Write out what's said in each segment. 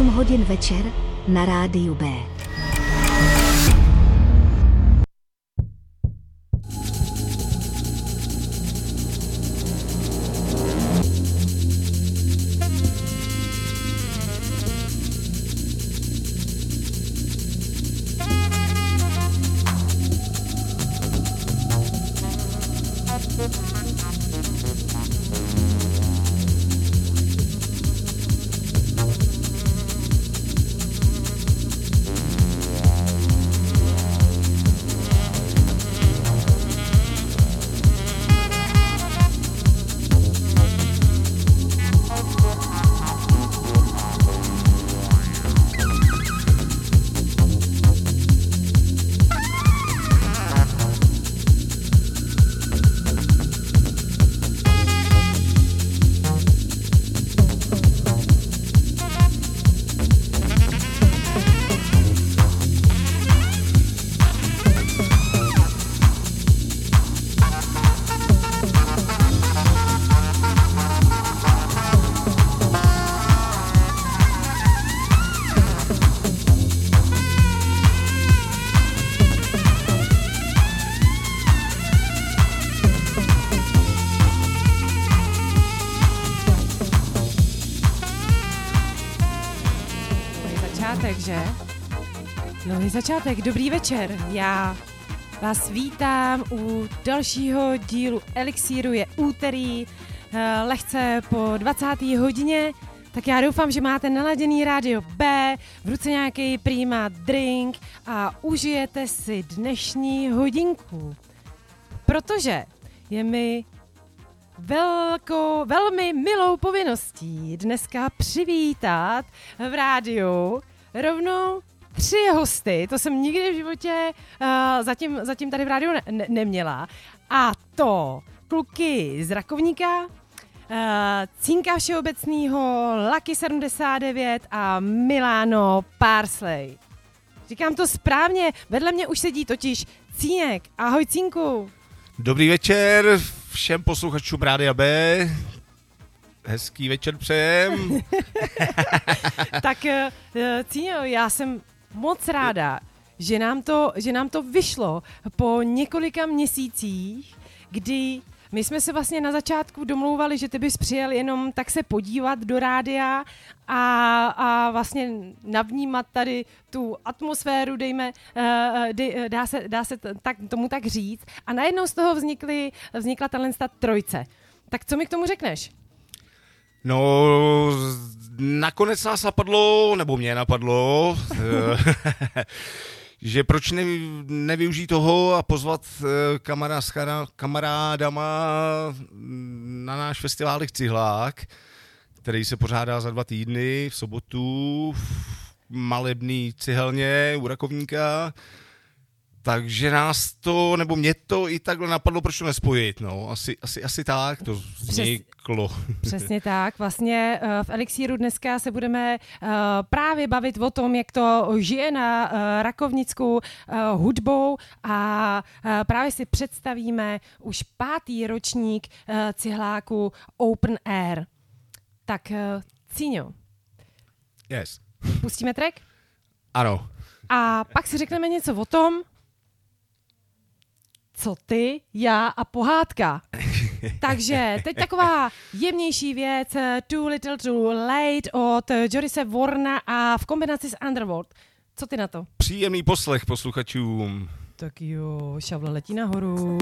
8 hodin večer na rádiu B. Začátek, dobrý večer. Já vás vítám u dalšího dílu Elixíru. Je úterý, eh, lehce po 20. hodině, tak já doufám, že máte naladěný rádio B, v ruce nějaký prima drink a užijete si dnešní hodinku. Protože je mi velkou, velmi milou povinností dneska přivítat v rádiu rovnou tři hosty. To jsem nikdy v životě uh, zatím, zatím tady v rádiu ne- ne- neměla. A to kluky z Rakovníka, uh, Cínka Všeobecného, Lucky 79 a Milano Parsley. Říkám to správně, vedle mě už sedí totiž Cínek. Ahoj Cínku. Dobrý večer všem posluchačům Rádia B. Hezký večer přejem. tak uh, Cíňo, já jsem moc ráda, že nám, to, že nám to vyšlo po několika měsících, kdy my jsme se vlastně na začátku domlouvali, že ty bys přijel jenom tak se podívat do rádia a, a vlastně navnímat tady tu atmosféru, dejme, uh, dej, dá se, dá se tak, tomu tak říct. A najednou z toho vznikly, vznikla tahle trojce. Tak co mi k tomu řekneš? No, nakonec nás napadlo, nebo mě napadlo, že proč ne, nevyužít toho a pozvat kamarád s kamarádama na náš festival Cihlák, který se pořádá za dva týdny v sobotu v malebný cihelně u Rakovníka. Takže nás to, nebo mě to i takhle napadlo, proč to nespojit, no, asi, asi, asi tak to vzniklo. Přes, přesně tak, vlastně uh, v Elixíru dneska se budeme uh, právě bavit o tom, jak to žije na uh, Rakovnicku hudbou a právě si představíme už pátý ročník cihláku Open Air. Tak, Cíňo. Yes. Pustíme track? Ano. A pak si řekneme něco o tom, co ty, já a pohádka. Takže teď taková jemnější věc, Too Little Too Late od Jorise Warna a v kombinaci s Underworld. Co ty na to? Příjemný poslech posluchačům. Tak jo, šavle letí nahoru.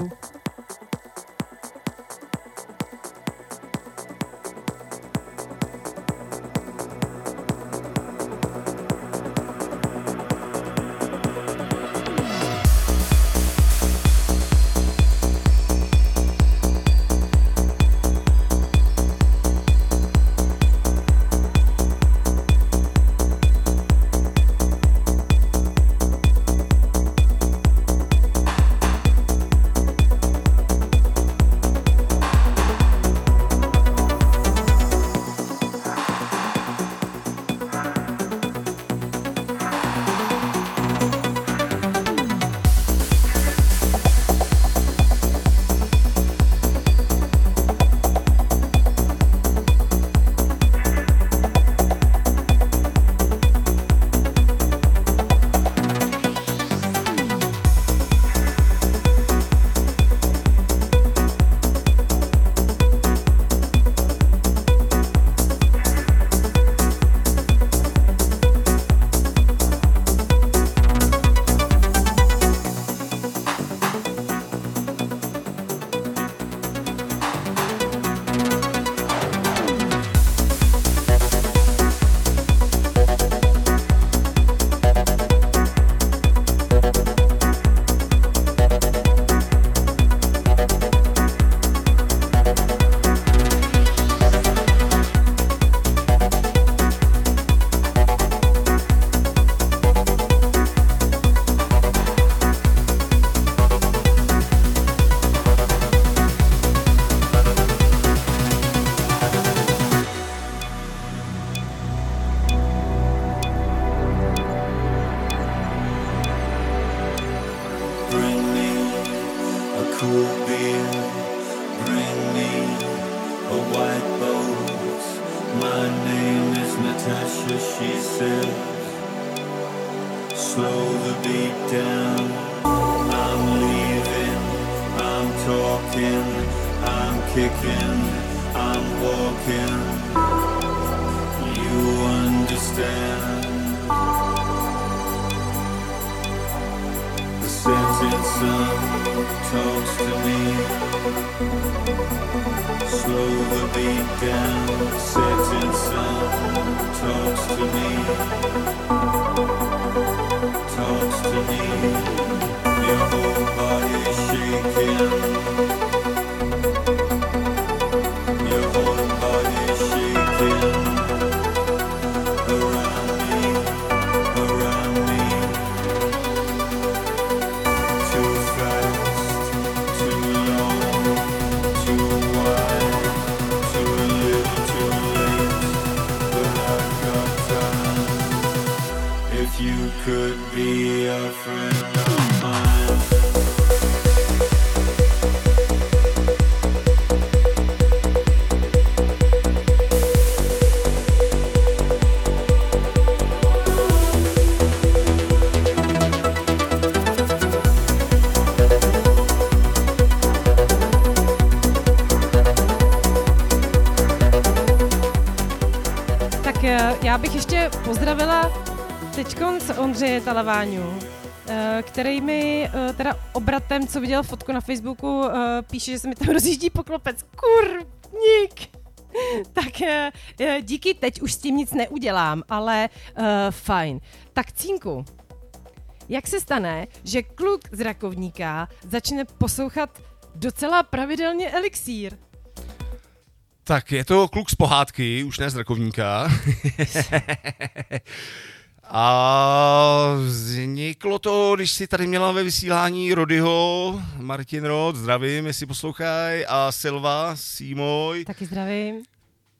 Ondřeje Talaváňu, eh, který mi eh, teda obratem, co viděl fotku na Facebooku, eh, píše, že se mi tam rozjíždí poklopec. Kurník! Tak díky, teď už s tím nic neudělám, ale uh, fajn. Tak Cínku, jak se stane, že kluk z Rakovníka začne poslouchat docela pravidelně elixír? Tak je to kluk z pohádky, už ne z Rakovníka. A vzniklo to, když si tady měla ve vysílání Rodyho, Martin Rod, zdravím, jestli poslouchají, a Silva, Símoj. Taky zdravím.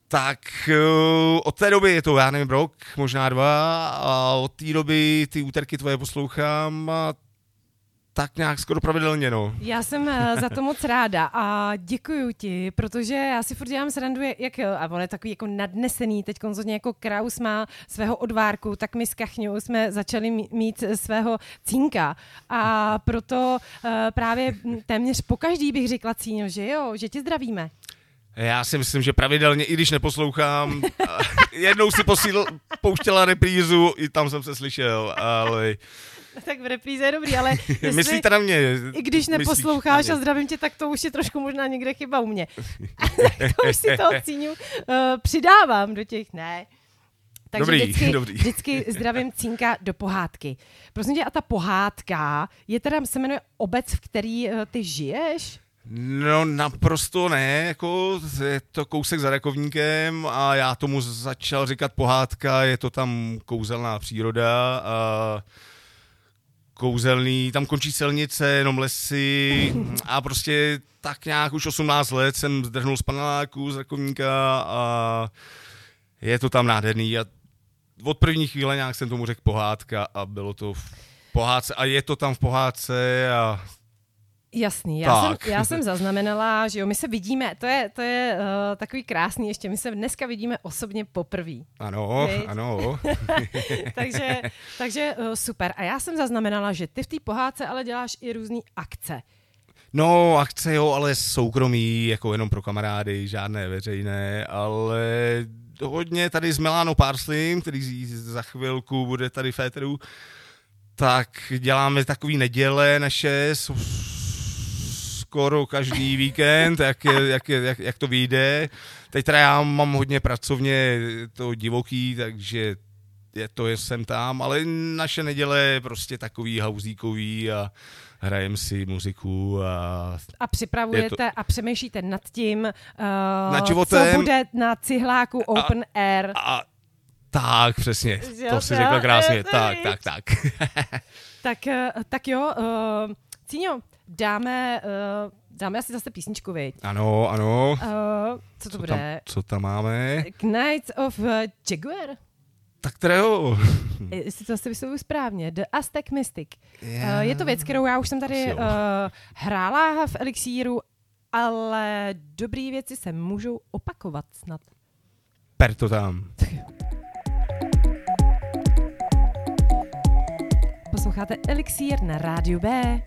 Tak eh, od té doby je to, já nevím, rok, možná dva, a od té doby ty úterky tvoje poslouchám a tak nějak skoro pravidelně, no. Já jsem eh, za to moc ráda a děkuju ti, protože já si furt dělám srandu, jak, a on je takový jako nadnesený, teď konzorně jako Kraus má svého odvárku, tak my s Kachňou jsme začali mí- mít svého cínka a proto uh, právě téměř po každý bych řekla cíňo, že jo, že tě zdravíme. Já si myslím, že pravidelně, i když neposlouchám, jednou si posíl, pouštěla reprízu, i tam jsem se slyšel, ale Tak v repríze je dobrý, ale jestli, myslíte na mě? i když neposloucháš a zdravím tě, tak to už je trošku možná někde chyba u mě. to už si toho cíňu uh, přidávám do těch, ne. Takže Dobrý, vždycky, dobrý. vždycky zdravím cínka do pohádky. Prosím tě, a ta pohádka je teda, se jmenuje obec, v který uh, ty žiješ? No naprosto ne, jako je to kousek za Rakovníkem a já tomu začal říkat pohádka, je to tam kouzelná příroda a kouzelný, tam končí silnice, jenom lesy a prostě tak nějak už 18 let jsem zdrhnul z paneláku z Rakovníka a je to tam nádherný a od první chvíle nějak jsem tomu řekl pohádka a bylo to v pohádce a je to tam v pohádce a Jasný, já Tak. jsem, já jsem zaznamenala, že jo, my se vidíme, to je, to je uh, takový krásný ještě, my se dneska vidíme osobně poprvé. ano, Viď? ano. takže takže uh, super. A já jsem zaznamenala, že ty v té pohádce ale děláš i různé akce. No, akce jo, ale soukromí, jako jenom pro kamarády, žádné veřejné, ale hodně tady s Milánou Parslim, který za chvilku bude tady v éteru, tak děláme takový neděle naše, skoro každý víkend, jak, jak, jak, jak to vyjde. Teď teda já mám hodně pracovně to divoký, takže je to je sem tam, ale naše neděle je prostě takový hauzíkový a hrajem si muziku a A připravujete a přemýšlíte nad tím, uh, Nad co životem. bude na cihláku Open Air. A tak, přesně, Jo, to si řekla krásně, to tak, tak, tak. Tak, eh, tak jo, uh, Cíňo, dáme, uh, dáme asi zase písničku, viď? ano, ano. Uh, co to Co bude? tam, co tam máme? Knights of uh, Jaguar? Tak kterého? Jestli to asi vyslovuju správně. The Aztec Mystic. Já- Uh, je to věc, kterou já už jsem tady uh, hrála v Elixíru, ale dobrý věci se můžou opakovat snad. Per to tam. Posloucháte Elixír na rádiu B.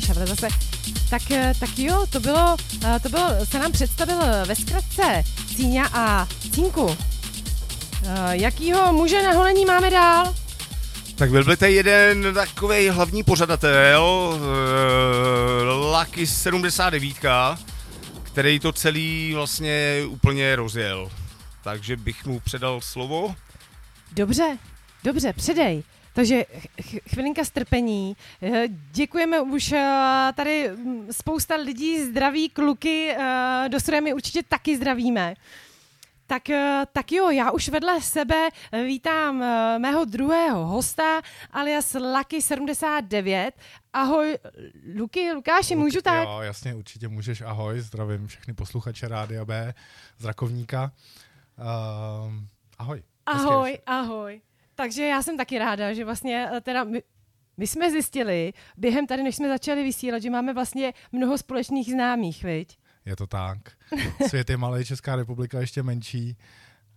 správný šavle zase. Tak, eh, tak jo, to bylo, eh, to bylo, se nám představil ve zkratce Cíňa a Cínku. Eh, Jakýho muže na holení máme dál? Tak byl by to jeden takový hlavní pořadatel, Lucky 79, který to celý vlastně úplně rozjel. Takže bych mu předal slovo. Dobře, dobře, předej. Takže ch- chvilinka strpení. Eh, Děkujeme už eh, tady mm, spousta lidí, zdraví kluky, eh, do my určitě taky zdravíme. Tak, tak jo, já už vedle sebe vítám mého druhého hosta, alias Lucky79. Ahoj, Luky, Lukáši, můžu tak? Jo, jasně, určitě můžeš. Ahoj, zdravím všechny posluchače Rádia B z Rakovníka. Uh, ahoj. Hezký Ahoj, večer. ahoj. Takže já jsem taky ráda, že vlastně eh, teda my, my jsme zjistili během tady, než jsme začali vysílat, že máme vlastně mnoho společných známých, viď? Je to tak. Svět je malý, Česká republika ještě menší,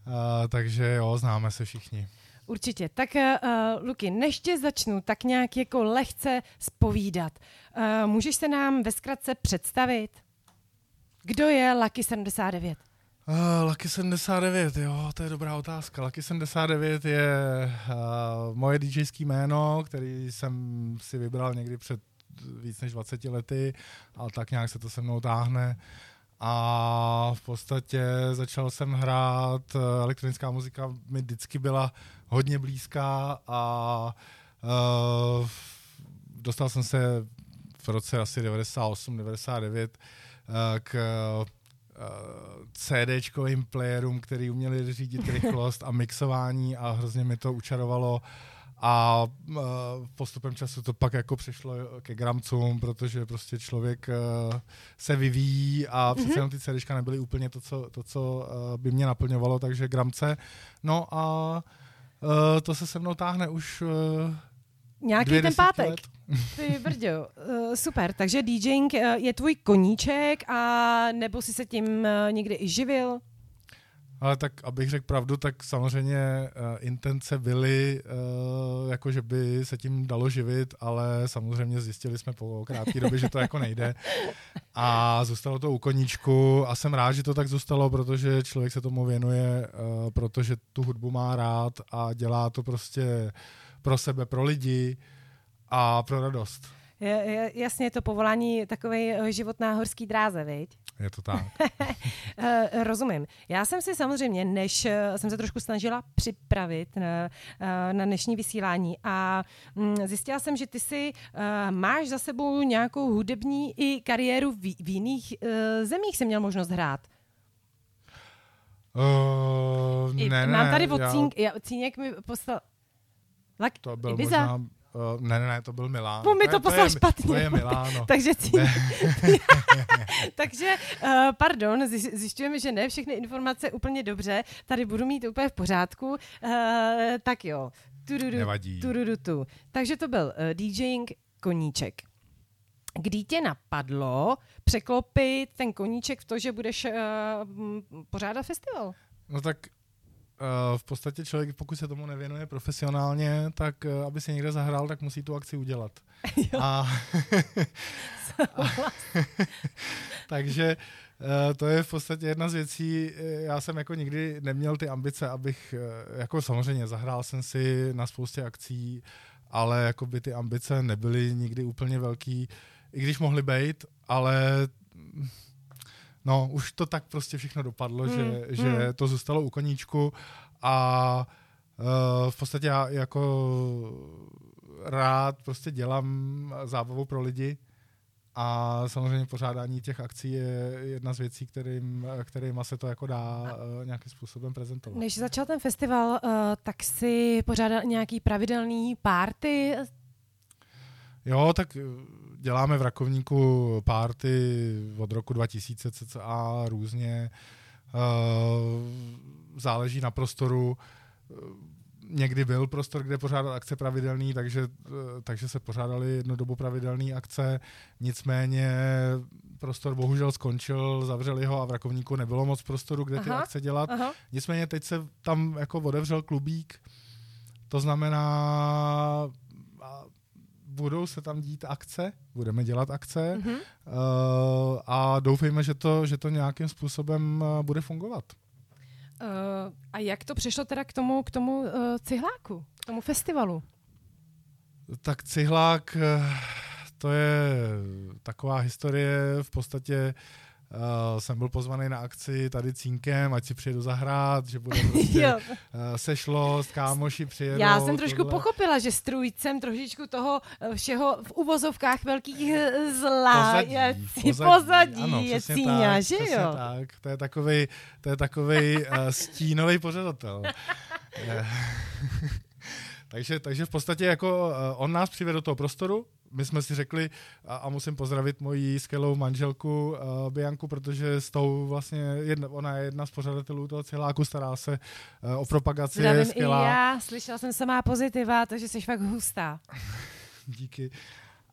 uh, takže jo, známe se všichni. Určitě. Tak uh, Luky, než tě začnu tak nějak jako lehce spovídat, uh, můžeš se nám ve zkratce představit? Kdo je Lucky 79? Uh, Lucky 79, jo, to je dobrá otázka. Lucky 79 je uh, moje DJský jméno, který jsem si vybral někdy před víc než 20 lety, ale tak nějak se to se mnou táhne. A v podstatě začal jsem hrát, eh, elektronická muzika mi vždycky byla hodně blízká a uh, dostal jsem se v roce asi 98-99 uh, k CDčkovým playerům, který uměli řídit rychlost a mixování a hrozně mi to učarovalo a uh, postupem času to pak jako přišlo ke gramcům, protože prostě člověk uh, se vyvíjí a přece jenom ty CDčka nebyly úplně to, co, to, co uh, by mě naplňovalo, takže gramce. No a uh, to se se mnou táhne už uh, Nějaký ten pátek. let. Ty brďo, uh, super. Takže DJing uh, je tvůj koníček a nebo si se tím uh, někdy i živil? Ale tak, abych řekl pravdu, tak samozřejmě uh, intence byly, uh, jako že by se tím dalo živit, ale samozřejmě zjistili jsme po krátké době, že to jako nejde. A zůstalo to u koníčku a jsem rád, že to tak zůstalo, protože člověk se tomu věnuje, uh, protože tu hudbu má rád a dělá to prostě pro sebe, pro lidi a pro radost. Je, je, jasně, je to povolání takový život na horský dráze, viď? Je to tak. Uh, rozumím. Já jsem si samozřejmě, než uh, jsem se trošku snažila připravit na, na dnešní vysílání a um, zjistila jsem, že ty si máš za sebou nějakou hudební i kariéru v, v jiných zemích, jsem měl možnost hrát. Uh, ne, ne, mám tady já- od Cínek, já, Cínek mi poslal... Lak, To byl Ibiza. možná... Uh, ne, ne, ne, to byl Milán. On mi to je- poslal špatně. To je Miláno. Takže Cínek... Takže, uh, pardon, zjiš- zjišťujeme, že ne všechny informace úplně dobře. Tady budu mít úplně v pořádku. Uh, tak jo. Tududu, Nevadí. tududu, tu. Takže to byl uh, DJing koníček. Kdy tě napadlo překlopit ten koníček v to, že budeš uh, pořádat festival? No tak v podstatě člověk, pokud se tomu nevěnuje profesionálně, tak uh, aby si někde zahrál, tak musí tu akci udělat. A, takže uh, to je v podstatě jedna z věcí. eh, Já jsem jako nikdy neměl ty ambice, abych, jako samozřejmě zahrál jsem si na spoustě akcí, ale jako by ty ambice nebyly nikdy úplně velký, i když mohly být, ale no, už to tak prostě všechno dopadlo, Hmm, že, že hmm. to zůstalo u koníčku a uh, v podstatě já jako rád prostě dělám zábavu pro lidi a samozřejmě pořádání těch akcí je jedna z věcí, kterým, kterýma se to jako dá uh, nějakým způsobem prezentovat. Než začal ten festival, uh, tak si pořádal nějaký pravidelný party. Jo, tak eh, děláme v Rakovníku párty od roku 2000 cca různě. Uh, záleží na prostoru. Eh, Někdy byl prostor, kde pořádat akce pravidelný, takže, eh, takže se pořádaly jednu dobu pravidelné akce. Nicméně prostor bohužel skončil, zavřeli ho a v Rakovníku nebylo moc prostoru, kde ty Aha, akce dělat. Aha. Nicméně teď se tam jako otevřel klubík, to znamená, budou se tam dít akce, budeme dělat akce Mhm. uh, a doufejme, že to, že to nějakým způsobem uh, bude fungovat. Uh, a jak to přišlo teda k tomu, k tomu uh, cihláku, k tomu festivalu? Tak cihlák, to je taková historie, v podstatě uh, jsem byl pozvaný na akci tady cínkem, ať si přijedu zahrát, že bude prostě Jo. uh, sešlost, kámoši přijedou. Já jsem trošku tohle. pochopila, že strůjcem trošičku toho eh, všeho v uvozovkách velkých eh, zla je pozadí, pozadí ano, je cíňa, tak, že jo? tak. To je takovej, to je takovej uh, stínový pořadatel. Eh, takže, takže v podstatě jako uh, on nás přivedl do toho prostoru, my jsme si řekli, a, a musím pozdravit moji skvělou manželku uh, Bianku, protože s tou vlastně, jedna, ona je jedna z pořadatelů toho celáku, stará se uh, o propagaci, je Zdravím i skvělá. já, slyšela jsem samá pozitiva, takže jsi fakt hustá. Díky.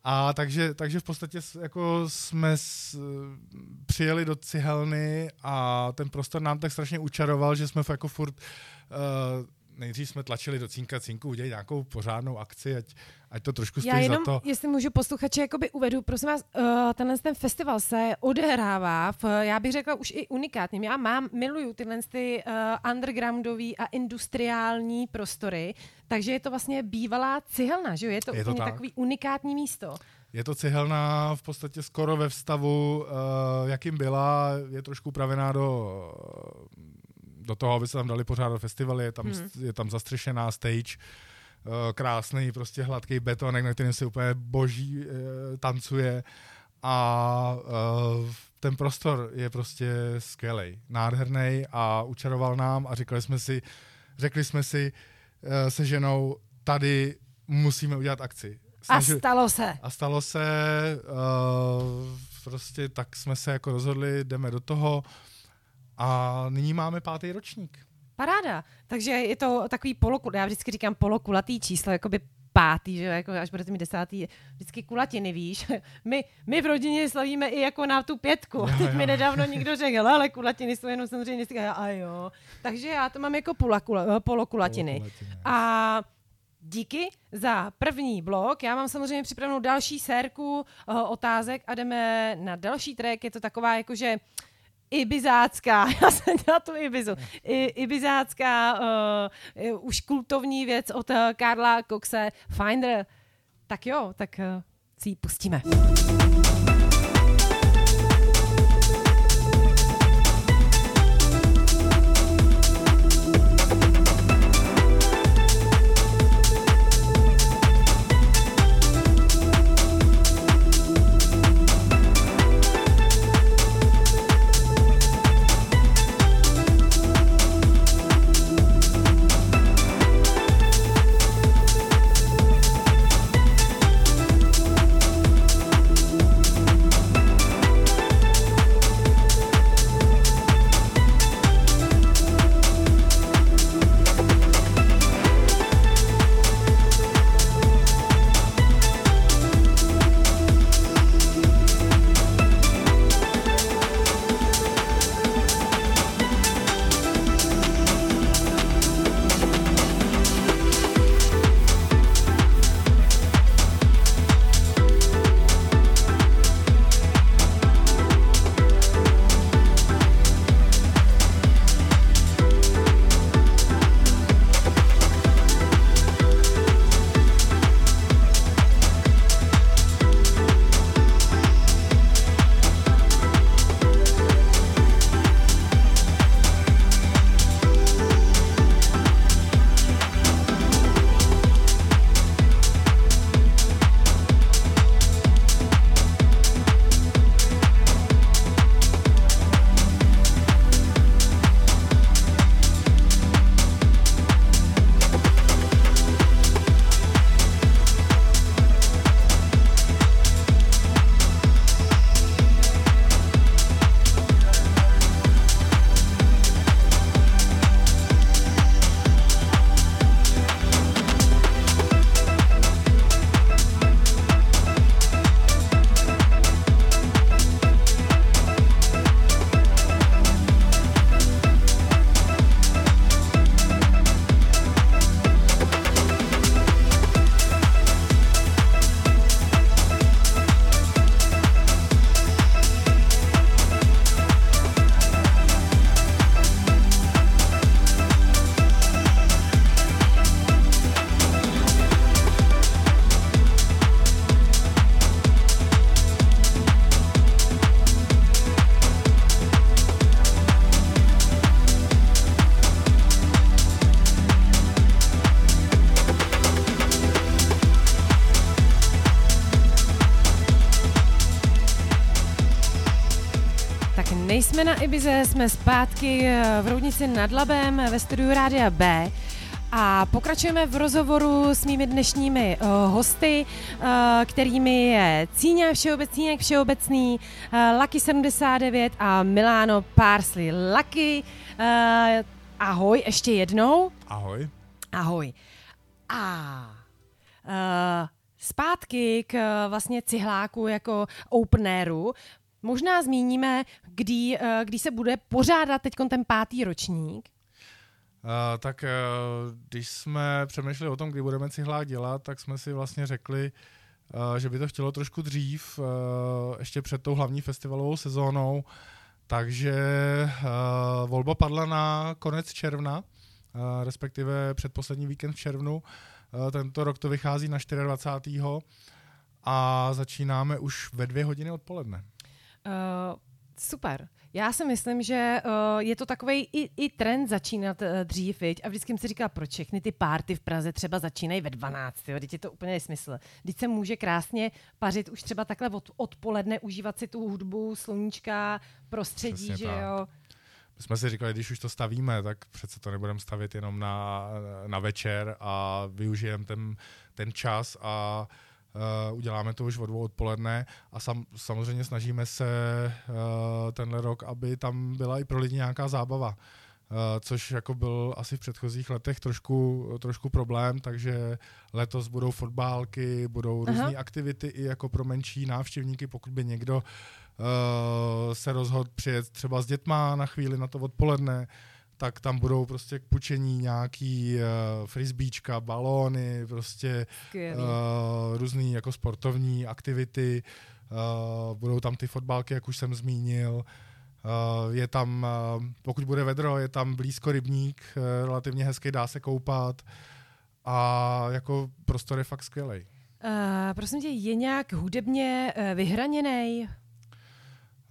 A takže, takže v podstatě jako jsme s, přijeli do cihelny a ten prostor nám tak strašně učaroval, že jsme jako furt uh, nejdřív jsme tlačili do cínka, cínku udělat nějakou pořádnou akci, ať, ať to trošku stojí Já jenom, za to. jestli můžu posluchače jakoby uvedu, prosím vás, uh, tenhle ten festival se odehrává v, já bych řekla, už i unikátním. Já mám, miluju tyhle ty uh, undergroundový a industriální prostory, takže je to vlastně bývalá cihelna, že jo? Je to, Je to úplně tak. takový unikátní místo. Je to cihelna v podstatě skoro ve vstavu, uh, jakým byla, je trošku upravená do, do toho, aby se tam dali pořádat festivaly, je tam, Hmm. je tam zastřešená stage, uh, krásný, prostě hladký betonek, na kterém se úplně boží uh, tancuje a uh, ten prostor je prostě skvělý, nádherný a učaroval nám a říkali jsme si, řekli jsme si se ženou, tady musíme udělat akci. A Snažili- stalo se. a stalo se, uh, prostě tak jsme se jako rozhodli, jdeme do toho a nyní máme pátý ročník. Paráda. Takže je to takový polokul, já vždycky říkám polokulatý číslo, jakoby pátý, že jo, jako až budete mít desátý, vždycky kulatiny, víš. My, my v rodině slavíme i jako na tu pětku. Jo, Teď jo. mi nedávno někdo řekl, "Hele, ale kulatiny jsou jenom samozřejmě. Já, A jo. Takže já to mám jako kula, polokulatiny. Polokulatiny. A díky za první blok. Já mám samozřejmě připravenou další sérku uh, otázek a jdeme na další track. Je to taková jakože ibizácká, já jsem dělala tu Ibizu, I, ibizácká, uh, už kultovní věc od uh, Karla Coxe, Finder. Tak jo, tak uh, si ji pustíme. Ibize, jsme zpátky eh, v Roudnici nad Labem ve studiu Rádia B. A pokračujeme v rozhovoru s mými dnešními uh, hosty, uh, kterými je Cíňa Všeobecný, Všeobecný, uh, Lucky 79 a Milano Parsley. Lucky, uh, ahoj ještě jednou. Ahoj. Ahoj. A uh, zpátky k vlastně cihláku jako openéru. Možná zmíníme, kdy, uh, kdy se bude pořádat teď ten pátý ročník. Uh, tak uh, když jsme přemýšleli o tom, kdy budeme cihlák dělat, tak jsme si vlastně řekli, uh, že by to chtělo trošku dřív, uh, ještě před tou hlavní festivalovou sezónou, takže uh, volba padla na konec června, uh, respektive předposlední víkend v červnu. Uh, tento rok to vychází na 24. a začínáme už ve dvě hodiny odpoledne. Uh, super. Já si myslím, že uh, je to takový i, i trend začínat uh, dřív, viď? a vždycky jsem si říkala, proč všechny ty párty v Praze třeba začínají ve 12, jo? teď je to úplně nesmysl. Teď se může krásně pařit už třeba takhle od, odpoledne, užívat si tu hudbu, sluníčka, prostředí, Přesně že tak. jo. My jsme si říkali, když už to stavíme, tak přece to nebudeme stavět jenom na, na večer a využijeme ten, ten čas a uh, uděláme to už od dvou odpoledne a sam, samozřejmě snažíme se uh, tenhle rok, aby tam byla i pro lidi nějaká zábava. Uh, což jako byl asi v předchozích letech trošku, trošku problém, takže letos budou fotbálky, budou různé aktivity i jako pro menší návštěvníky, pokud by někdo uh, se rozhodl přijet třeba s dětma na chvíli na to odpoledne, tak tam budou prostě k pučení nějaký uh, frisbíčka, balóny, prostě Skvělý. uh, různý jako sportovní aktivity, uh, budou tam ty fotbalky, jak už jsem zmínil, uh, je tam, uh, pokud bude vedro, je tam blízko rybník, uh, relativně hezký, dá se koupat a jako prostor je fakt skvělej. Uh, prosím tě, je nějak hudebně uh, vyhraněný?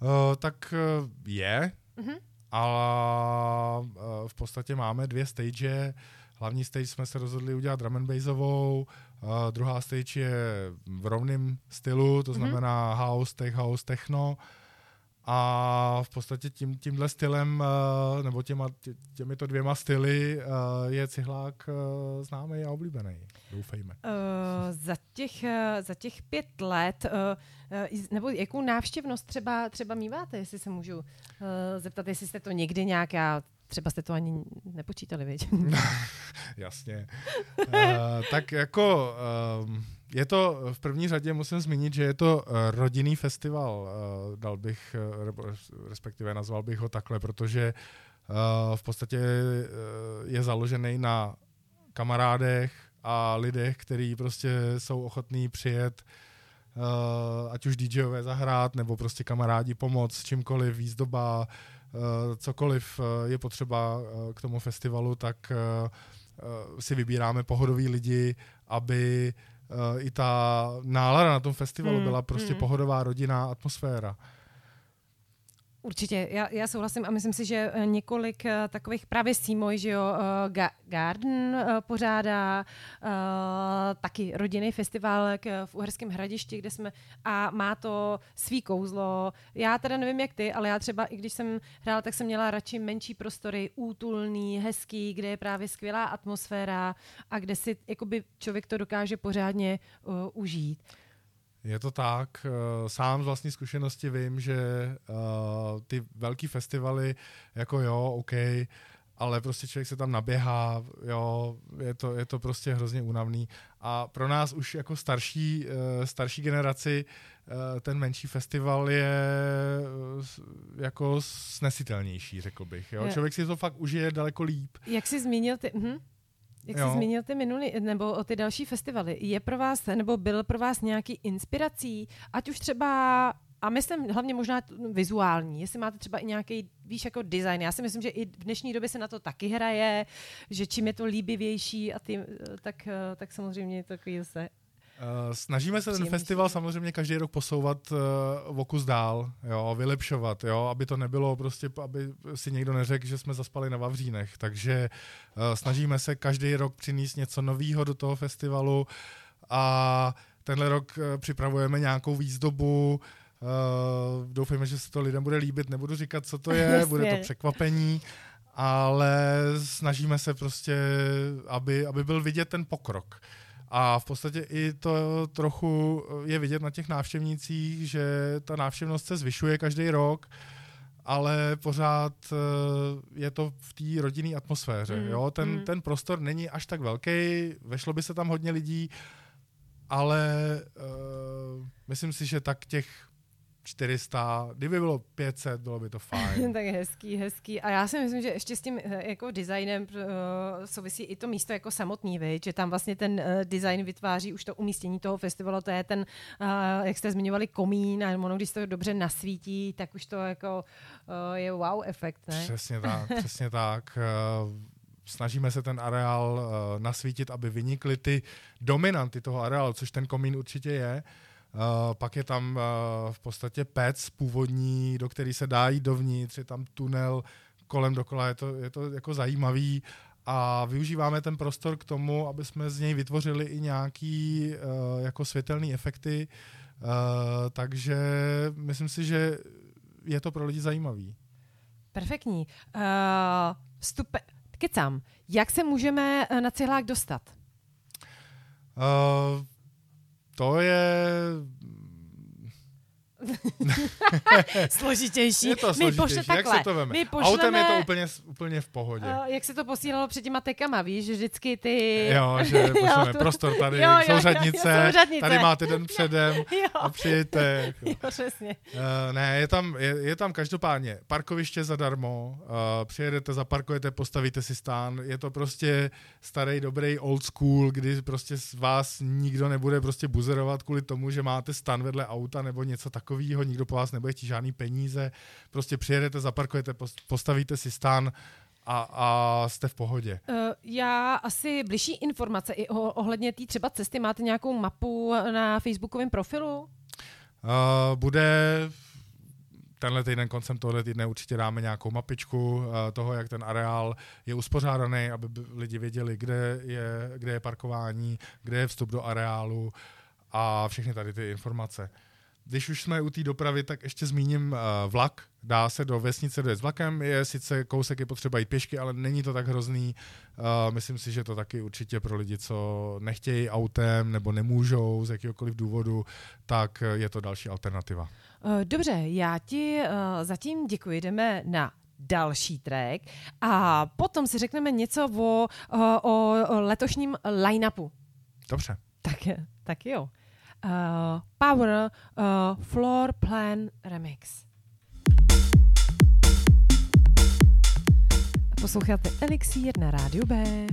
Uh, tak uh, je, Mhm. Ale uh, v podstatě máme dvě stage. Hlavní stage jsme se rozhodli udělat drum and bassovou, uh, druhá stage je v rovném stylu, to Mhm. znamená house, tech house, techno. A v podstatě tím, tímhle stylem, uh, nebo těma, tě, těmito dvěma styly uh, je cihlák uh, známý a oblíbený, doufejme. Uh, za, těch, uh, za těch pět let, uh, uh, nebo jakou návštěvnost třeba, třeba míváte, jestli se můžu uh, zeptat, jestli jste to někdy nějak, já třeba jste to ani nepočítali, viď? Jasně. uh, tak jako um, je to v první řadě, musím zmínit, že je to uh, rodinný festival, uh, dal bych, nebo respektive nazval bych ho takhle, protože v podstatě je založený na kamarádech a lidech, kteří prostě jsou ochotní přijet ať už DJové zahrát, nebo prostě kamarádi pomoct čímkoliv, výzdoba, cokoliv je potřeba k tomu festivalu, tak si vybíráme pohodoví lidi, aby i ta nálada na tom festivalu Hmm, byla prostě hmm. pohodová rodinná atmosféra. Určitě, já, já souhlasím a myslím si, že eh, několik eh, takových právě Seymour, že jo, eh, Ga- Garden pořádá taky rodinný festival v Uherském hradišti, kde jsme a má to svý kouzlo. Já teda nevím jak ty, ale já třeba i když jsem hrála, tak jsem měla radši menší prostory, útulný, hezký, kde je právě skvělá atmosféra a kde si jakoby člověk to dokáže pořádně uh, užít. Je to tak. eh, Sám z vlastní zkušenosti vím, že uh, ty velký festivaly, jako jo, OK, ale prostě člověk se tam naběhá, jo, je to, je to prostě hrozně únavný. A pro nás už jako starší, uh, starší generaci ten menší festival je jako snesitelnější, řekl bych. Jo? Je. Člověk si to fakt užije daleko líp. Jak jsi zmínil ty... Mhm. Jak jsi Jo. zmínil ty minulý, nebo o ty další festivaly, je pro vás, nebo byl pro vás nějaký inspirací, ať už třeba, a myslím hlavně možná t- vizuální, jestli máte třeba i nějaký, víš, jako design. Já si myslím, že i v dnešní době se na to taky hraje, že čím je to líbivější, a ty, eh, tak, eh, tak samozřejmě je to takový zase snažíme se ten festival samozřejmě každý rok posouvat uh, o kus dál, jo, vylepšovat, jo, aby to nebylo prostě, aby si někdo neřekl, že jsme zaspali na Vavřínech. Takže uh, snažíme se každý rok přinést něco nového do toho festivalu a tenhle rok připravujeme nějakou výzdobu, Uh, doufejme, že se to lidem bude líbit, nebudu říkat, co to je, bude to překvapení, ale snažíme se prostě, aby, aby byl vidět ten pokrok. A v podstatě i to trochu je vidět na těch návštěvnících, že ta návštěvnost se zvyšuje každý rok, ale pořád eh, je to v té rodinné atmosféře. Mm, jo? Ten, mm. ten prostor není až tak velký, vešlo by se tam hodně lidí, ale uh, myslím si, že tak těch 400, kdyby bylo 500, bylo by to fajn. tak hezký, hezký. A já si myslím, že ještě s tím eh, jako designem uh, souvisí i to místo jako samotný, viď? že tam vlastně ten uh, design vytváří už to umístění toho festivalu, to je ten, uh, jak jste zmiňovali, komín a ono, když to dobře nasvítí, tak už to jako uh, je wow efekt, ne? Přesně tak, přesně tak. Uh, snažíme se ten areál uh, nasvítit, aby vynikly ty dominanty toho areálu, což ten komín určitě je. Uh, pak je tam uh, v podstatě pec původní, do který se dá jít dovnitř, je tam tunel kolem dokola, je to, je to jako zajímavý a využíváme ten prostor k tomu, aby jsme z něj vytvořili i nějaký uh, jako světelné efekty, uh, takže myslím si, že je to pro lidi zajímavý. Perfektní. Uh, vstupe, kecám, jak se můžeme eh, na cihlák dostat? Uh, to je... Složitější. Je to My složitější. pošle, Jak takhle, se to veme? My pošleme, Autem je to úplně, úplně v pohodě. Uh, jak se to posílalo před těma tekama, víš, že vždycky ty... Jo, že pošleme to- prostor tady, Jo, jo, jo, souřadnice, jo, souřadnice. tady máte den předem Jo. a přijďte. Jo, přesně. Uh, ne, je tam, je, je tam každopádně parkoviště zadarmo, uh, přijedete, zaparkujete, postavíte si stán, je to prostě starý, dobrý old school, kdy prostě z vás nikdo nebude prostě buzerovat kvůli tomu, že máte stan vedle auta nebo něco takového, nikdo po vás nebude chtít žádný peníze, prostě přijedete, zaparkujete, pos- postavíte si stan a, a jste v pohodě. Uh, já asi bližší informace i o, ohledně té třeba cesty. Máte nějakou mapu na facebookovém profilu? Uh, bude tenhle týden, koncem tohle týdne určitě dáme nějakou mapičku uh, toho, jak ten areál je uspořádaný, aby by lidi věděli, kde je, kde je parkování, kde je vstup do areálu a všechny tady ty informace. Když už jsme u té dopravy, tak ještě zmíním uh, vlak. Dá se do vesnice dojet s vlakem, je sice kousek je potřeba jít pěšky, ale není to tak hrozný. Uh, myslím si, že to taky určitě pro lidi, co nechtějí autem nebo nemůžou z jakéhokoliv důvodu, tak je to další alternativa. Uh, dobře, já ti uh, zatím děkuji. Jdeme na další track a potom si řekneme něco o, o, o letošním line-upu. Dobře. Tak, tak jo. Uh, Power uh, Floor Plan Remix. Posloucháte Elixír na rádiu B.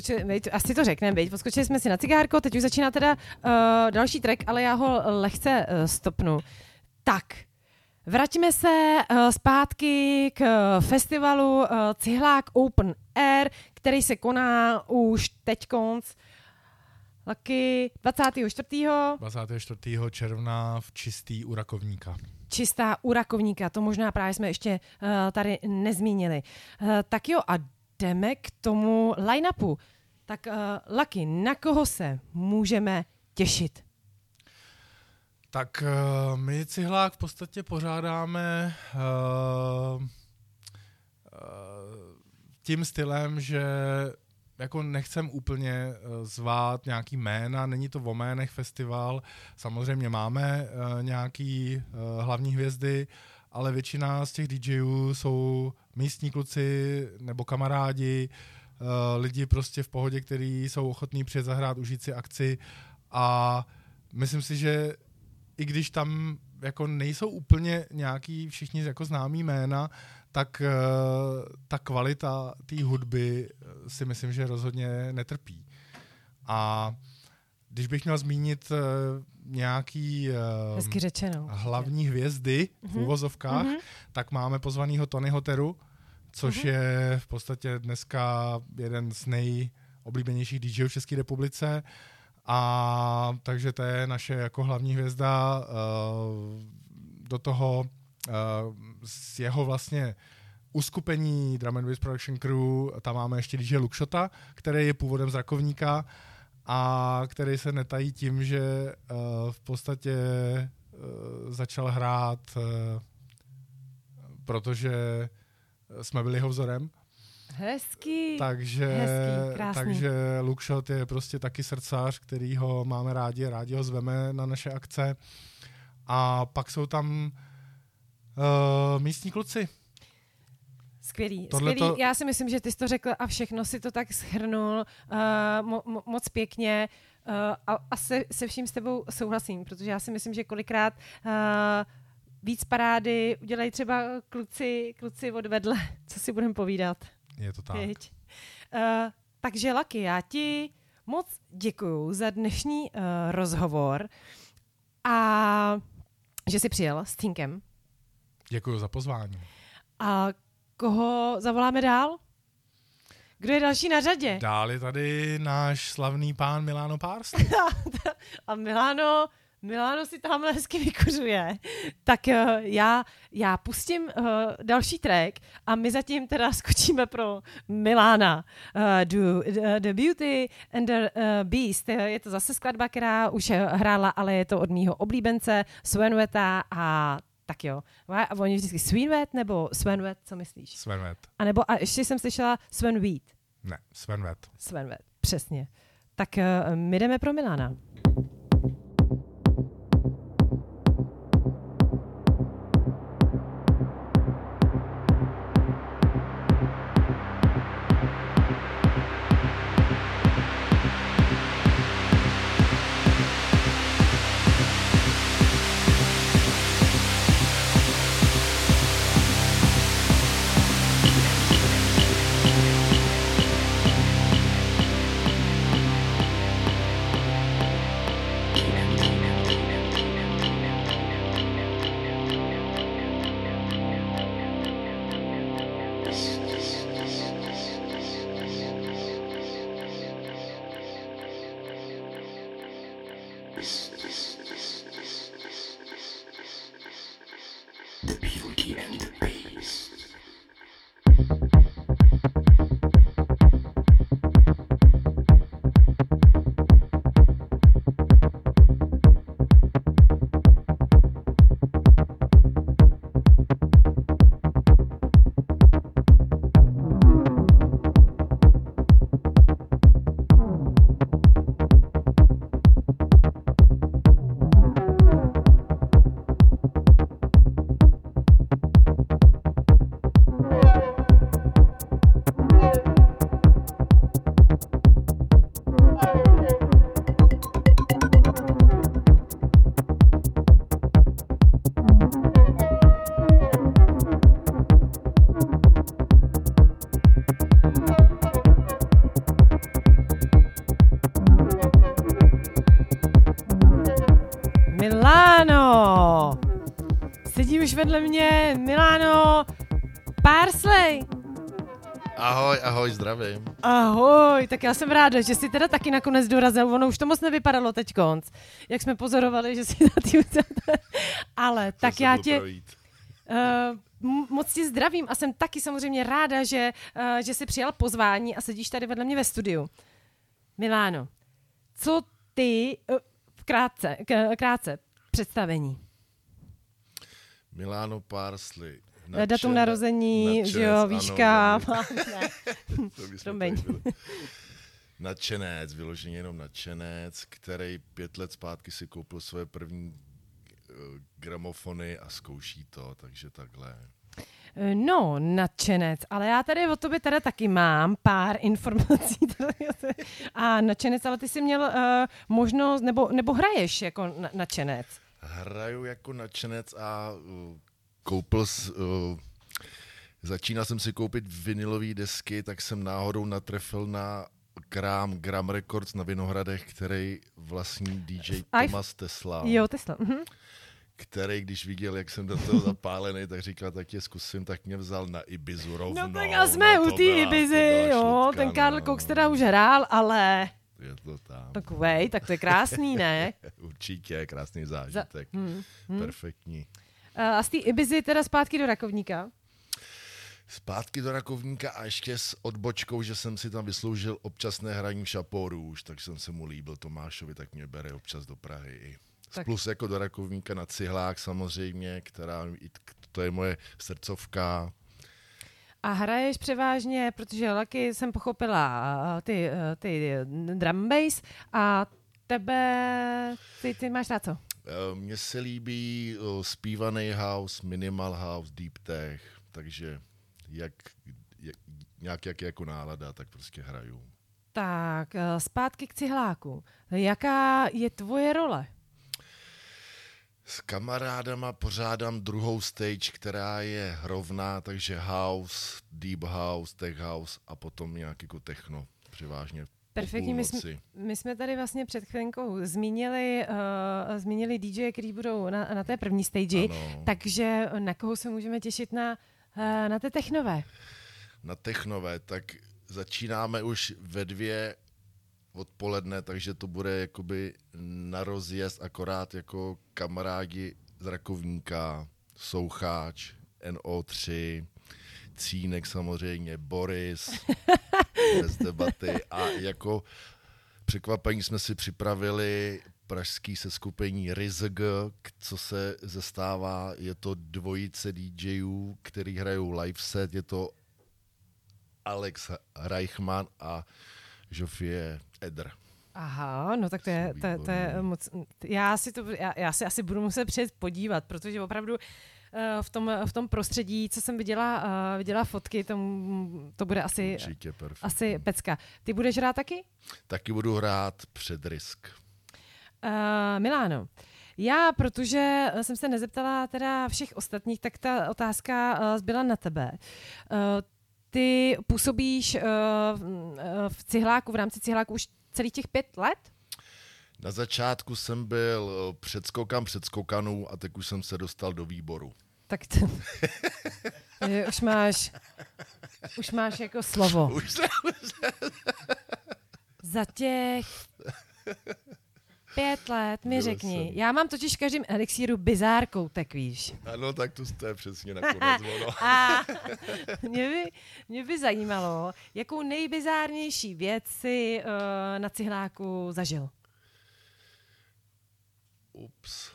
odskočili, veď, asi to řekneme, veď, odskočili jsme si na cigárko, teď už začíná teda uh, další track, ale já ho lehce uh, stopnu. Tak, Vraťme se uh, zpátky k uh, festivalu uh, Cihlák Open Air, který se koná už teď konc Laky 24. 24. června v Čistý u Rakovníka. Čistá u Rakovníka, to možná právě jsme ještě uh, tady nezmínili. Uh, tak jo, a jdeme k tomu line-upu. Tak uh, Laky, na koho se můžeme těšit? Tak uh, my Cihlák v podstatě pořádáme uh, uh, tím stylem, že jako nechcem úplně zvát nějaký jména, není to o jménech festival, samozřejmě máme nějaký hlavní hvězdy, ale většina z těch DJů jsou místní kluci nebo kamarádi, uh, lidi prostě v pohodě, kteří jsou ochotní přijet zahrát, užít si akci a myslím si, že i když tam jako nejsou úplně nějaký všichni jako známý jména, tak uh, ta kvalita té hudby eh, si myslím, že rozhodně netrpí. A když bych měl zmínit uh, nějaký uh, řečeno. hlavní hvězdy uh-huh. v mhm. úvozovkách, uh-huh. tak máme pozvanýho Tonyho Teru, což uh-huh. je v podstatě dneska jeden z nejoblíbenějších DJů v České republice. A takže to je naše jako hlavní hvězda. Uh, do toho uh, z jeho vlastně uskupení Drum and Bass Production Crew, tam máme ještě DJ Lukšota, který je původem z Rakovníka a který se netají tím, že uh, v podstatě uh, začal hrát, uh, protože jsme byli jeho vzorem Hezký. Takže, Hezký, krásný. takže Lookshot je prostě taky srdcař, který ho máme rádi, rádi ho zveme na naše akce. A pak jsou tam uh, místní kluci. Skvělý, skvělý. To... Já si myslím, že ty jsi to řekl a všechno si to tak shrnul uh, mo- mo- moc pěkně. Uh, a, a se, se vším s tebou souhlasím, protože já si myslím, že kolikrát uh, víc parády udělají třeba kluci, kluci od vedle, co si budeme povídat. Je to tak. Uh, takže Laky, já ti moc děkuju za dnešní uh, rozhovor a že jsi přijel s Tinkem. Děkuji za pozvání. A koho zavoláme dál? Kdo je další na řadě? Dál je tady náš slavný pán Milano Pars. a Milano Milano si tamhle hezky vykuřuje. Tak uh, já, já pustím uh, další track a my zatím teda skočíme pro Milána. Uh, do, uh, the Beauty and the uh, Beast. Je to zase skladba, která už hrála, ale je to od mýho oblíbence Svenweta a tak jo. A oni vždycky Svenwet nebo Svenwet, co myslíš? Svenwet. A nebo a ještě jsem slyšela Svenweet. Ne, Svenwet. Svenwet, přesně. Tak uh, my jdeme pro Milána. The beauty and the pain. Sedí už vedle mě Milano Parsley. Ahoj, ahoj, zdravím. Ahoj, tak já jsem ráda, že jsi teda taky nakonec dorazil. Ono už to moc nevypadalo teď konc, jak jsme pozorovali, že jsi na té Ale tak Chtěl já tě, projít. Uh, moc ti zdravím a jsem taky samozřejmě ráda, že, uh, že jsi přijal pozvání a sedíš tady vedle mě ve studiu. Miláno, co ty, uh, krátce, k, krátce, představení. Milano Parsley. Na Datum narození, nadšenec, že jo, ano, výška. ne. To Promiň. Nadšenec, vyloženě jenom nadšenec, který pět let zpátky si koupil své první eh, gramofony a zkouší to, takže takhle. No, nadšenec, ale já tady o tobě teda taky mám pár informací. a nadšenec, ale ty jsi měl uh, možnost, nebo, nebo hraješ jako na- nadšenec. Hraju jako nadšenec a uh, koupil s, uh, začínal jsem si koupit vinilové desky, tak jsem náhodou natrefil na krám Gram Records na Vinohradech, který vlastní DJ Thomas Tesla. Jo, Tesla. Mhm. který, když viděl, jak jsem do toho zapálený, tak říkal, tak tě zkusím, tak mě vzal na Ibizu rovno. No tak a jsme no, u té Ibizy, jo, šutka, ten Karl no. Cox teda už hrál, ale Je to tam. takovej, tak to je krásný, ne? Určitě, krásný zážitek. Hmm. Perfektní. A z té Ibizy teda zpátky do Rakovníka. Zpátky do Rakovníka a ještě s odbočkou, že jsem si tam vysloužil občasné hraní v Šaporu už, tak jsem se mu líbil Tomášovi, tak mě bere občas do Prahy. i. Tak. Plus jako do Rakovníka na Cihlák samozřejmě, která i- to je moje srdcovka. A hraješ převážně, protože Laky jsem pochopila ty, eh, ty drum bass a tebe, ty, ty máš rád co? Eh, Mně se líbí zpívaný house, minimal house, deep tech, takže jak, jak, nějak jak je jako nálada, tak prostě hraju. Tak, eh, zpátky k cihláku. Jaká je tvoje role? S kamarádama pořádám druhou stage, která je rovná, takže house, deep house, tech house a potom nějak jako techno, převážně Perfektní, my jsme, my jsme tady vlastně před chvilinkou zmínili, uh, zmínili DJ, který budou na, na té první stage, Ano. takže na koho se můžeme těšit na, uh, na té technové? Na technové, tak začínáme už ve dvě odpoledne, takže to bude jakoby na rozjezd akorát jako kamarádi z Rakovníka, Soucháč, NO3, Cínek samozřejmě, Boris, bez debaty. A jako překvapení jsme si připravili pražský seskupení Rizg, co se zestává, je to dvojice DJů, který hrajou live set, je to Alex Reichmann a Jofie Eder. Aha, no tak to je, to, to je moc, já si, to, já, já si asi budu muset přijet podívat, protože opravdu eh, v tom, v tom prostředí, co jsem viděla, eh, viděla fotky, to, to bude asi, Určitě perfektní. asi pecka. Ty budeš hrát taky? Taky budu hrát před risk. Uh, Miláno, já, protože jsem se nezeptala teda všech ostatních, tak ta otázka zbyla na tebe. Uh, ty působíš uh, v cihláku, v rámci cihláku už celých těch pět let? Na začátku jsem byl eh, předskokan předskokanů a teď už jsem se dostal do výboru. Tak to, už máš, už máš jako slovo. Už se, Za těch pět let mi řekni. jsem. Já mám totiž v každém elixíru bizár koutek, víš. ano, tak to, to je přesně nakonec ono. A mě by, mě by zajímalo, jakou nejbizárnější věc si uh, na cihláku zažil. Ups.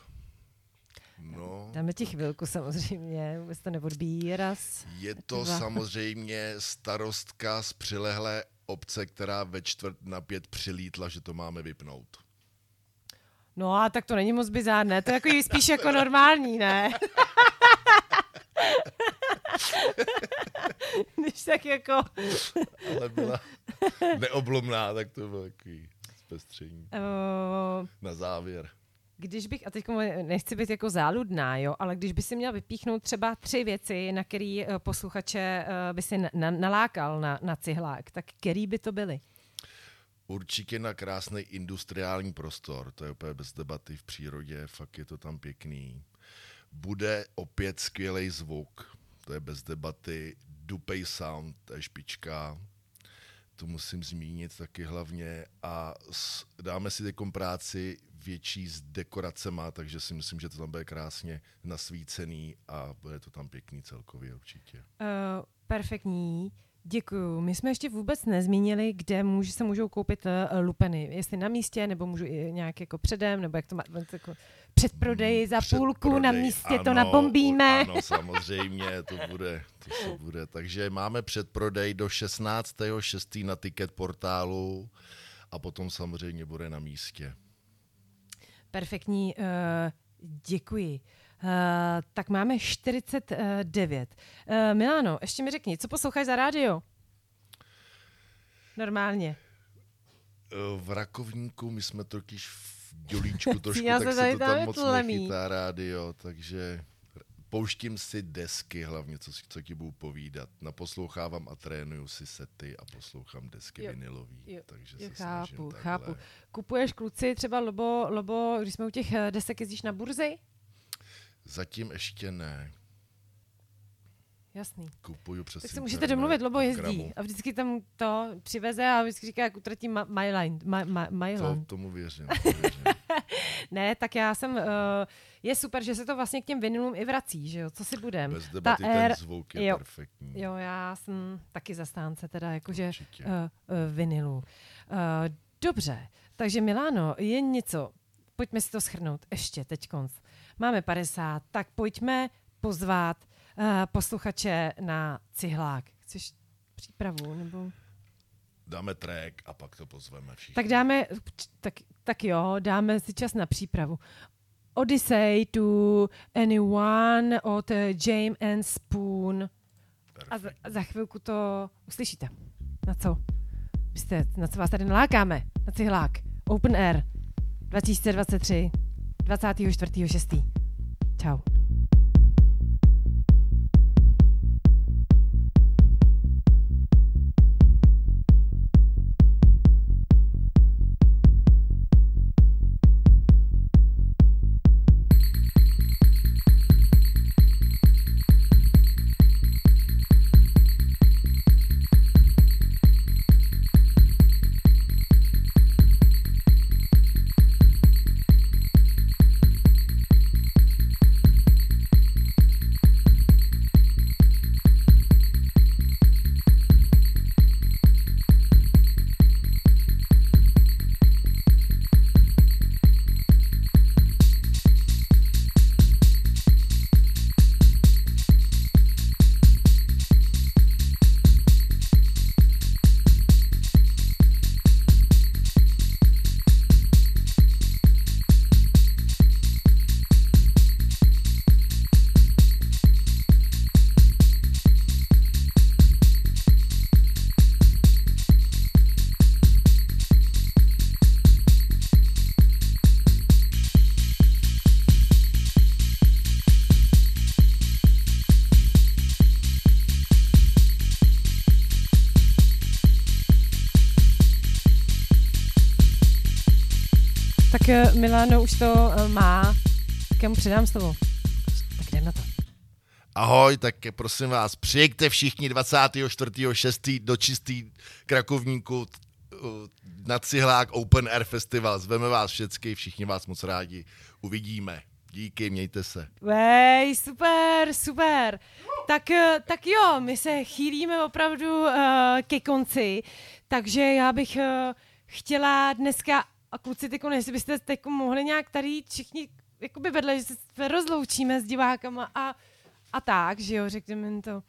No, Dáme ti chvilku samozřejmě, vůbec to neodbíraz. je to Dva. samozřejmě starostka z přilehlé obce, která ve čtvrt na pět přilítla, že to máme vypnout. No a tak to není moc bizárné, to je jako spíš jako normální, ne? Když tak jako... Ale byla neoblomná, tak to bylo takový zpestření. Uh, Na závěr. Když bych, a teď nechci být jako záludná, jo, ale když by si měl vypíchnout třeba tři věci, na který eh, posluchače eh, by si na, na, nalákal na, na cihlák, tak který by to byly? Určitě na krásný industriální prostor, to je úplně bez debaty v přírodě, fakt je to tam pěkný. bude opět skvělý zvuk. To je bez debaty. Dupej Sound, to je špička. To musím zmínit taky hlavně. A dáme si teď práci větší s dekoracema, takže si myslím, že to tam bude krásně nasvícený a bude to tam pěkný celkově určitě. Uh, perfektní. Děkuju. My jsme ještě vůbec nezmínili, kde může, se můžou koupit uh, lupeny. Jestli na místě, nebo můžu i nějak jako předem, nebo jak to má, jako předprodej za Předprodej, půlku na místě, ano, to nabombíme. Ano, samozřejmě, to bude, to se bude. Takže máme předprodej do 16.6. na ticket portálu a potom samozřejmě bude na místě. Perfektní, uh, děkuji. Uh, tak máme 49. Uh, Milano, ještě mi řekni, co posloucháš za rádio? Normálně. Eh, V Rakovníku my jsme totiž v dělíčku trošku, tak se to tam moc tlemí. nechytá rádio, takže pouštím si desky hlavně, co, co ti budu povídat. Naposlouchávám a trénuju si sety a poslouchám desky Jo, vinylový, jo, takže jo, se chápu, snažím takhle. chápu. Kupuješ kluci třeba lobo, lobo, když jsme u těch eh, desek, jezdíš na burzy? Zatím ještě ne. Jasný. Kupuju přes Tak se můžete domluvit, Lobo jezdí Gramu. a vždycky tam to přiveze a vždycky říká, jak utratí ma- Myline. Ma- ma- To, Myland. tomu věřím. Tomu věřím. Ne, tak já jsem, uh, je super, že se to vlastně k těm vinilům i vrací, že jo, co si budem. Bez debaty Ta ten R- zvuk je jo. perfektní. Jo, já jsem taky zastánce teda jakože Určitě. uh, uh, vinilu. Uh, dobře, takže Miláno, je něco, pojďme si to schrnout ještě teď konc. Máme 50, tak pojďme pozvat uh, posluchače na cihlák. Chceš přípravu? Nebo... Dáme track a pak to pozveme všichni. Tak dáme, tak, tak jo, dáme si čas na přípravu. Odyssey to Anyone od James and Spoon. A za, a za chvilku to uslyšíte. Na co? Vy jste, na co vás tady nalákáme? Na cihlák. Open Air 2023 24.6. Čau. Milano už to eh, má. Mu předám slovo. Tak jdem na to. Ahoj, tak prosím vás, přijďte všichni 24.6. do čistý Krakovníku na Cihlák Open Air Festival. Zveme vás všechny, všichni vás moc rádi uvidíme. Díky, mějte se. Vej, super, super. Tak, eh, tak jo, my se chýlíme opravdu uh, ke konci, takže já bych uh, chtěla dneska, a kluci, tyko, jestli byste teď mohli nějak tady všichni jakoby vedle, že se rozloučíme s divákama a, a tak, že jo, řekněme to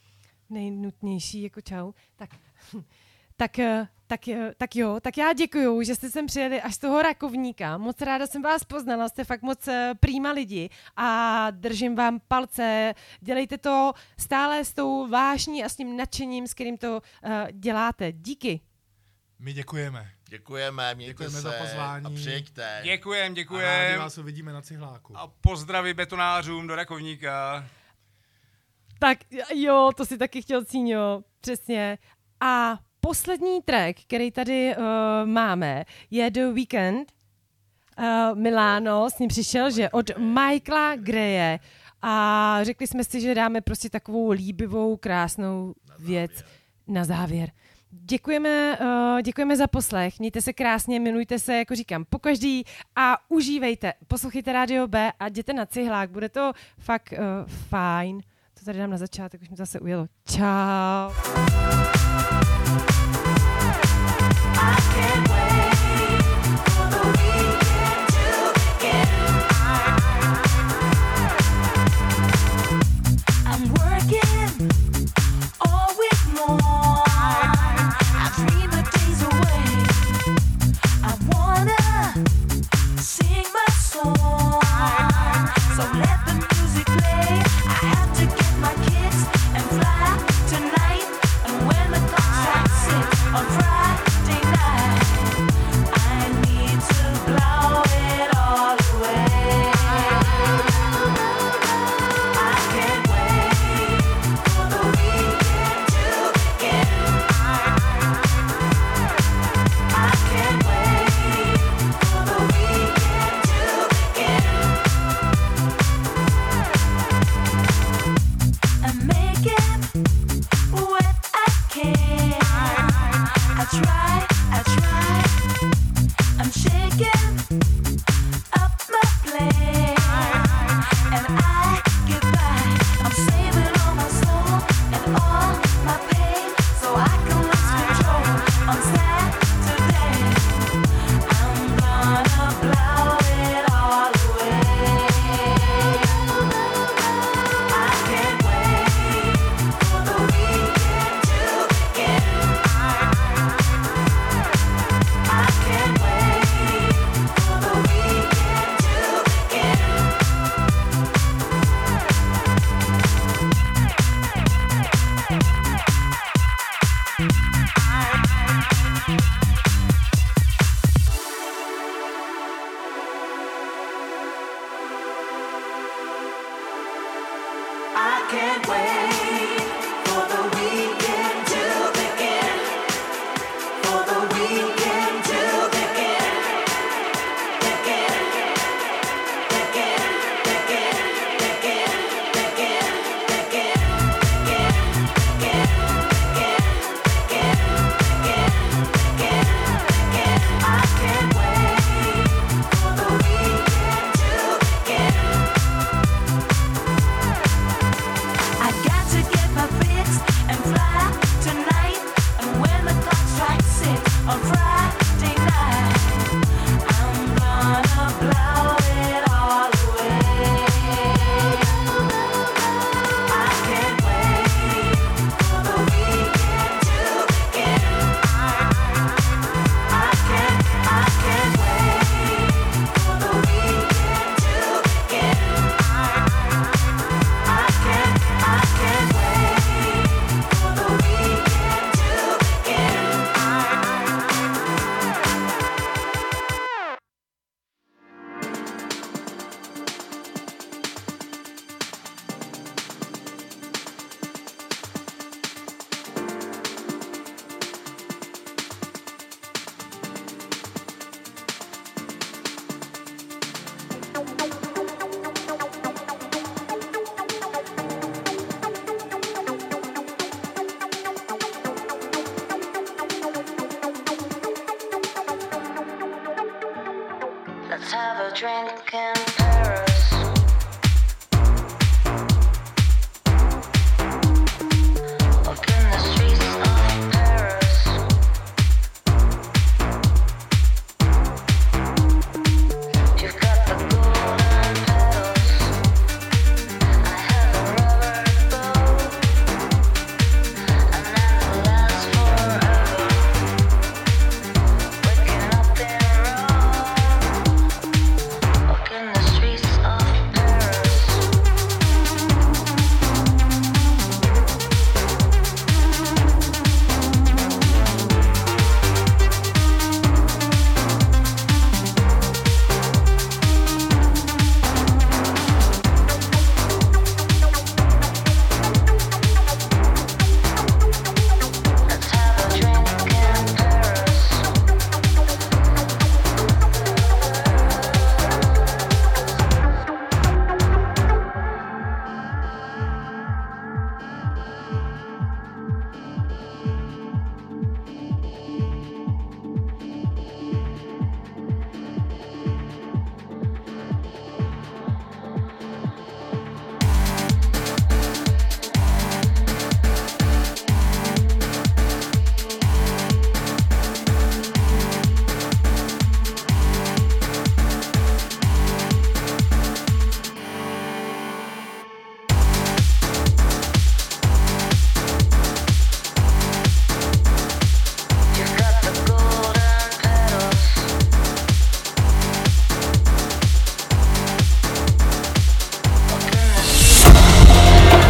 nejnutnější, jako čau. Tak, tak, eh, tak, eh, tak jo, tak já děkuju, že jste sem přijeli až z toho Rakovníka. Moc ráda jsem vás poznala, jste fakt moc eh, prýma lidi a držím vám palce. Dělejte to stále s tou vášní a s tím nadšením, s kterým to uh, děláte. Díky. My děkujeme. Děkujeme, mějte děkujeme se za pozvání. a přijďte. Děkujem, děkujem. A rádi vás uvidíme na cihláku. A pozdravy betonářům do Rakovníka. Tak jo, to si taky chtěl Cíňo, přesně. A poslední track, který tady uh, máme, je The Weekend. Uh, eh, Miláno s ním přišel, že od Michaela Greje. A řekli jsme si, že dáme prostě takovou líbivou, krásnou věc na závěr. Na závěr. Děkujeme, eh, děkujeme za poslech, mějte se krásně, minujte se, jako říkám, po každý a užívejte, poslouchejte Rádio B a jděte na cihlák, bude to fakt uh, fajn. To tady dám na začátek, už mi zase ujelo. Čau. I can't wait. Let's have a drink in Paris.